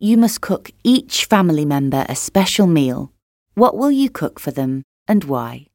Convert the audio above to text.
You must cook each family member a special meal. What will you cook for them and why?